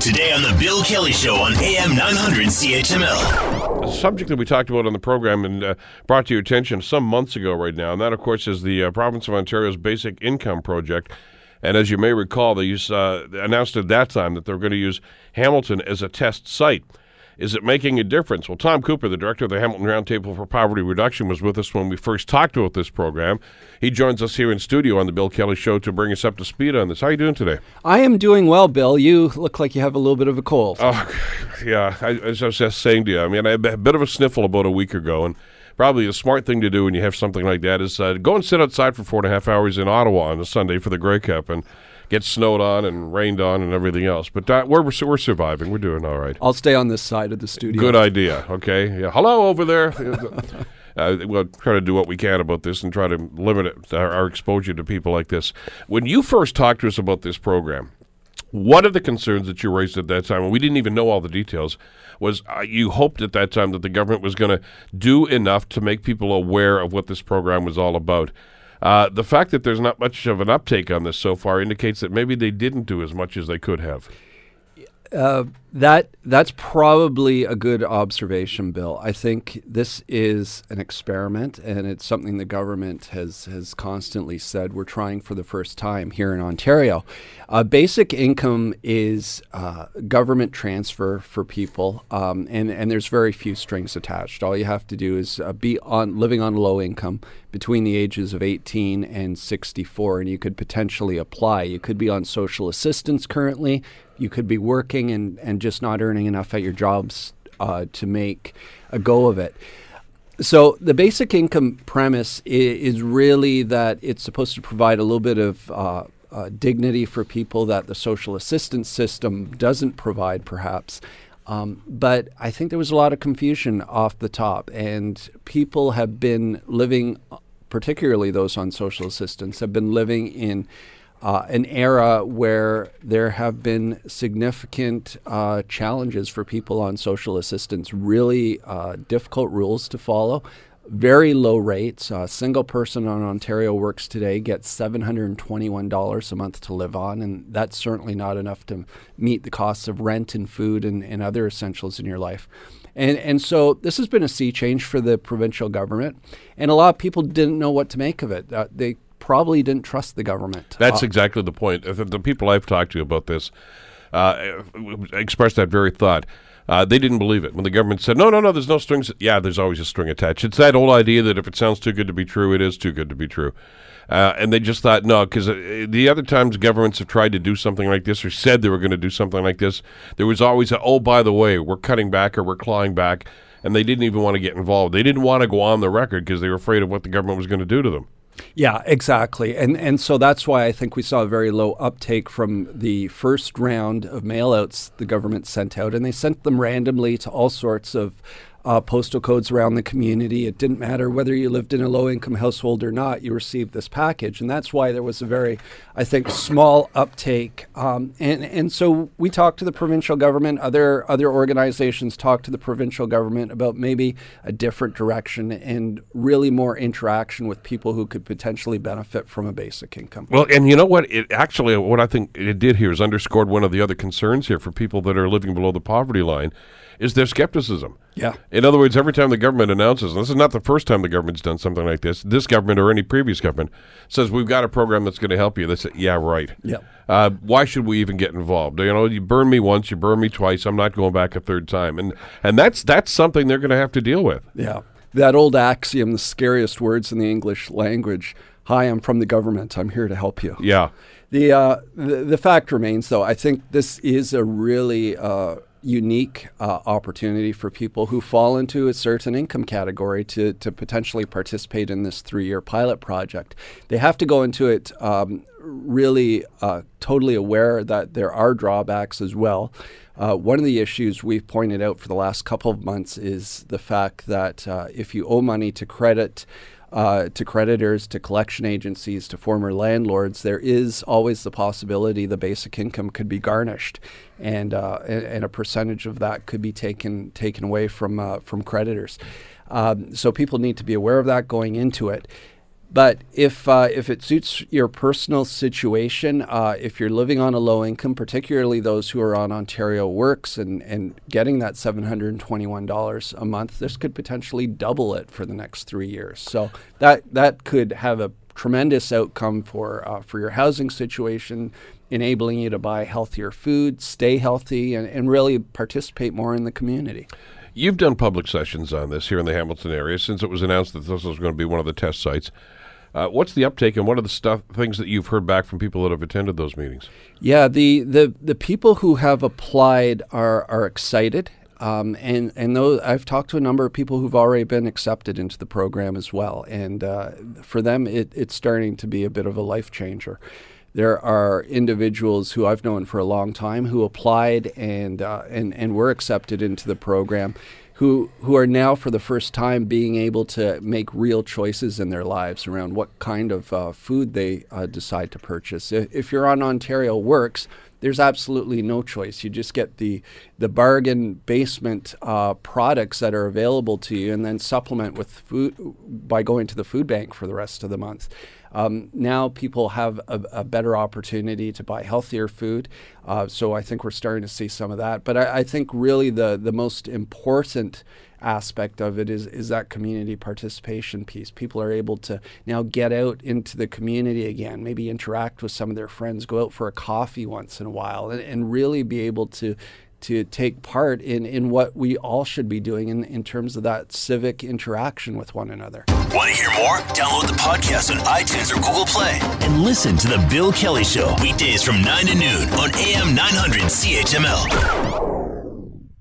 Today on The Bill Kelly Show on AM 900 CHML. A subject that we talked about on the program and uh, brought to your attention some months ago right now, and that, of course, is the uh, Province of Ontario's Basic Income Project. And as you may recall, they used, uh, announced at that time that they're going to use Hamilton as a test site. Is it making a difference? Well, Tom Cooper, the director of the Hamilton Roundtable for Poverty Reduction, was with us when we first talked about this program. He joins us here in studio on the Bill Kelly Show to bring us up to speed on this. How are you doing today? I am doing well, Bill. You look like you have a little bit of a cold. Oh, yeah. I, as I was just saying to you, I mean, I had a bit of a sniffle about a week ago, and probably the smart thing to do when you have something like that is uh, go and sit outside for four and a half hours in Ottawa on a Sunday for the Grey Cup and get snowed on and rained on and everything else. But uh, we're, we're surviving. We're doing all right. I'll stay on this side of the studio. Good idea. Okay. Yeah. Hello over there. Uh, we'll try to do what we can about this and try to limit it, our, our exposure to people like this. When you first talked to us about this program, one of the concerns that you raised at that time, and we didn't even know all the details, was uh, you hoped at that time that the government was going to do enough to make people aware of what this program was all about. Uh, the fact that there's not much of an uptake on this so far indicates that maybe they didn't do as much as they could have. Uh, that that's probably a good observation, Bill. I think this is an experiment, and it's something the government has has constantly said we're trying for the first time here in Ontario. Uh, basic income is uh, government transfer for people, um, and and there's very few strings attached. All you have to do is uh, be on living on low income between the ages of 18 and 64, and you could potentially apply. You could be on social assistance currently. You could be working and, and just not earning enough at your jobs uh, to make a go of it. So the basic income premise is, really that it's supposed to provide a little bit of uh, uh, dignity for people that the social assistance system doesn't provide, perhaps. Um, but I think there was a lot of confusion off the top, and people have been living, particularly those on social assistance, have been living in uh, an era where there have been significant uh, challenges for people on social assistance, really uh, difficult rules to follow, very low rates. A single person on Ontario Works today gets $721 a month to live on, and that's certainly not enough to meet the costs of rent and food and, and other essentials in your life. And, and so this has been a sea change for the provincial government, and a lot of people didn't know what to make of it. Uh, they probably didn't trust the government. That's uh, exactly the point. The people I've talked to about this uh, expressed that very thought. Uh, they didn't believe it when the government said, "No, no, no. There's no strings." Yeah, there's always a string attached. It's that old idea that if it sounds too good to be true, it is too good to be true. Uh, and they just thought no, because uh, the other times governments have tried to do something like this or said they were going to do something like this, there was always a, oh, by the way, we're cutting back or we're clawing back, and they didn't even want to get involved. They didn't want to go on the record because they were afraid of what the government was going to do to them. Yeah, exactly. And and so that's why I think we saw a very low uptake from the first round of mailouts the government sent out and they sent them randomly to all sorts of uh, postal codes around the community. It didn't matter whether you lived in a low income household or not, you received this package. And that's why there was a very, I think, small uptake. Um, and, and so we talked to the provincial government, other, other organizations talked to the provincial government about maybe a different direction and really more interaction with people who could potentially benefit from a basic income. Well, and you know what? It actually, what I think it did here is underscored one of the other concerns here for people that are living below the poverty line is their skepticism. Yeah. In other words, every time the government announces, and this is not the first time the government's done something like this, this government or any previous government says, we've got a program that's going to help you. They say, yeah, right. Yeah. Uh, why should we even get involved? You know, you burn me once, you burn me twice. I'm not going back a third time. And, and that's, that's something they're going to have to deal with. Yeah. That old axiom, the scariest words in the English language Hi, I'm from the government. I'm here to help you. Yeah. The, uh, the, the fact remains, though, I think this is a really uh, unique uh, opportunity for people who fall into a certain income category to, to potentially participate in this three year pilot project. They have to go into it um, really uh, totally aware that there are drawbacks as well. Uh, one of the issues we've pointed out for the last couple of months is the fact that uh, if you owe money to credit, uh, to creditors, to collection agencies, to former landlords, there is always the possibility the basic income could be garnished, and uh, and, a percentage of that could be taken taken away from uh, from creditors. Um, so people need to be aware of that going into it. But if uh, if it suits your personal situation, uh, if you're living on a low income, particularly those who are on Ontario Works and, and getting that $721 a month, this could potentially double it for the next three years. So that that could have a tremendous outcome for uh, for your housing situation, enabling you to buy healthier food, stay healthy, and, and really participate more in the community. You've done public sessions on this here in the Hamilton area since it was announced that this was going to be one of the test sites. Uh, what's the uptake, and what are the stuff things that you've heard back from people that have attended those meetings? Yeah, the the, the people who have applied are are excited. Um, and and I've talked to a number of people who've already been accepted into the program as well, and uh, for them, it, it's starting to be a bit of a life changer. There are individuals who I've known for a long time who applied and uh, and and were accepted into the program, who who are now for the first time being able to make real choices in their lives around what kind of uh, food they uh, decide to purchase. If, if, you're on Ontario Works, there's absolutely no choice. You just get the the bargain basement uh, products that are available to you, and then supplement with food by going to the food bank for the rest of the month. Um, now people have a, a, better opportunity to buy healthier food. Uh, so I think we're starting to see some of that. But I, I, think really the, the most important aspect of it is, is that community participation piece. People are able to now get out into the community again, maybe interact with some of their friends, go out for a coffee once in a while, and, and really be able to to take part in, in what we all should be doing in, in terms of that civic interaction with one another. Want to hear more? Download the podcast on iTunes or Google Play and listen to The Bill Kelly Show weekdays from 9 to noon on AM 900 CHML.